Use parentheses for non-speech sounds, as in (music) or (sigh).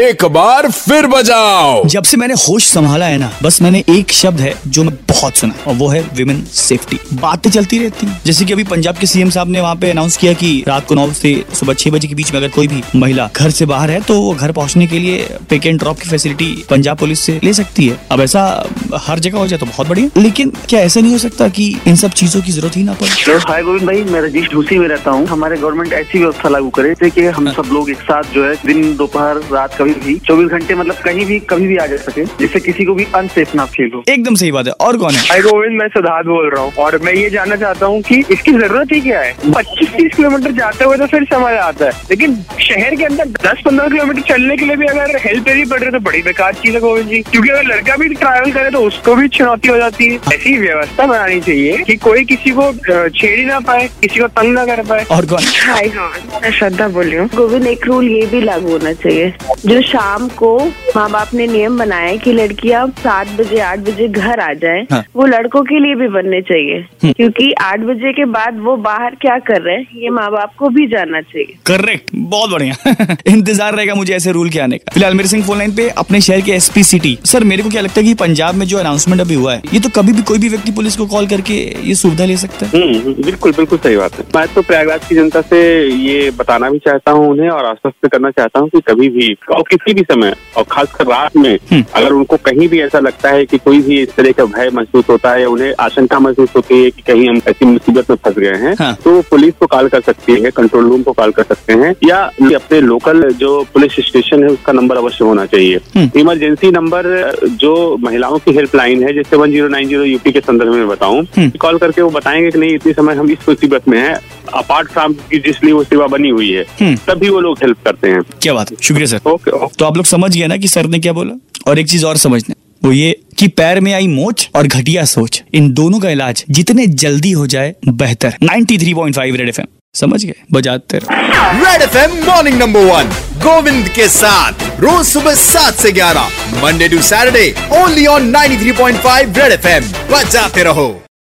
एक बार फिर बजाओ। जब से मैंने होश संभाला है ना बस मैंने एक शब्द है जो मैं बहुत सुना और वो है विमेन सेफ्टी बातें चलती रहती हैं। जैसे कि अभी पंजाब के सीएम साहब ने वहाँ पे अनाउंस किया कि रात को नौ से सुबह छह बजे के बीच में अगर कोई भी महिला घर से बाहर है तो वो घर पहुँचने के लिए पिक एंड ड्रॉप की फैसिलिटी पंजाब पुलिस से ले सकती है। अब ऐसा हर जगह हो जाए तो बहुत बढ़िया। लेकिन क्या ऐसा नहीं हो सकता कि इन सब चीज़ों की ज़रूरत ही ना पड़े? हाय गोविंद भाई मैं रजीश ढूसी में रहता हूँ। हमारे गवर्नमेंट ऐसी व्यवस्था लागू करे जैसे कि हम सब लोग एक साथ जो है दिन दोपहर रात कभी भी चौबीस घंटे मतलब कहीं भी कभी भी आ जा सके जिससे किसी को भी अनसेफ ना फील हो। एकदम सही बात है। और कौन है? गोविंद मैं सिद्धार्थ बोल रहा हूँ। और मैं ये जानना चाहता हूँ की इसकी ज़रूरत ही क्या है? पच्चीस तीस किलोमीटर जाते हुए तो फिर समझ आता है। लेकिन शहर के अंदर दस पंद्रह किलोमीटर चलने के लिए भी अगर हेल्प लेनी पड़ रही है तो बड़ी बेकार चीज़ है गोविंद जी। क्योंकि अगर लड़का भी ट्रैवल करे तो उसको भी चुनौती हो जाती है। ऐसी व्यवस्था बनानी चाहिए कि कोई किसी को छेड़ ही ना पाए किसी को तंग ना कर पाए। और कौन? हाय गोविंद मैं श्रद्धा बोल रही हूँ। गोविंद एक रूल ये भी लागू होना चाहिए। जो शाम को माँ बाप ने नियम बनाया है कि लड़कियाँ सात बजे आठ बजे घर आ जाए हाँ। वो लड़कों के लिए भी बनने चाहिए। क्योंकि आठ बजे के बाद वो बाहर क्या कर रहे हैं ये माँ बाप को भी जानना चाहिए। करेक्ट बहुत बढ़िया। (laughs) इंतज़ार रहेगा मुझे ऐसे रूल के आने का। फ़िलहाल मेरे सिंह फ़ोन लाइन पे अपने शहर के एसपी सिटी सर मेरे को क्या लगता है की पंजाब में जो अनाउंसमेंट अभी हुआ है ये तो कभी भी कोई भी व्यक्ति पुलिस को कॉल करके ये सुविधा ले सकता है? हम्म, बिल्कुल बिल्कुल सही बात है। मैं तो प्रयागराज की जनता से ये बताना भी चाहता हूँ उन्हें और आश्वस्त करना चाहता हूँ कि कभी भी और किसी भी समय और खासकर रात में अगर उनको कहीं भी ऐसा लगता है कि कोई भी इस तरह का भय महसूस होता है या उन्हें आशंका महसूस होती है कि कहीं हम ऐसी मुसीबत में फंस गए हैं हाँ। तो पुलिस को कॉल कर सकती है कंट्रोल रूम को कॉल कर सकते हैं या अपने लोकल जो पुलिस स्टेशन है उसका नंबर अवश्य होना चाहिए। इमरजेंसी नंबर जो महिलाओं की हेल्पलाइन है जैसे one zero nine zero UP के संदर्भ में बताऊँ कॉल करके वो बताएँगे कि नहीं इतने समय हम इस मुसीबत में है अपार्ट फ्रॉम की जिसलिए वो सेवा बनी हुई है तभी वो लोग हेल्प करते हैं। क्या बात है। शुक्रिया सर ओके ओके तो आप लोग समझ गए ना कि सर ने क्या बोला? और एक चीज़ और समझना वो ये कि पैर में आई मोच और घटिया सोच इन दोनों का इलाज जितने जल्दी हो जाए बेहतर। 93.5 रेड एफएम समझ गए? बजाते रहो। Red FM morning number one Govind के साथ रोज सुबह सात से ग्यारह Monday to Saturday only on 93.5 red FM बजाते रहो।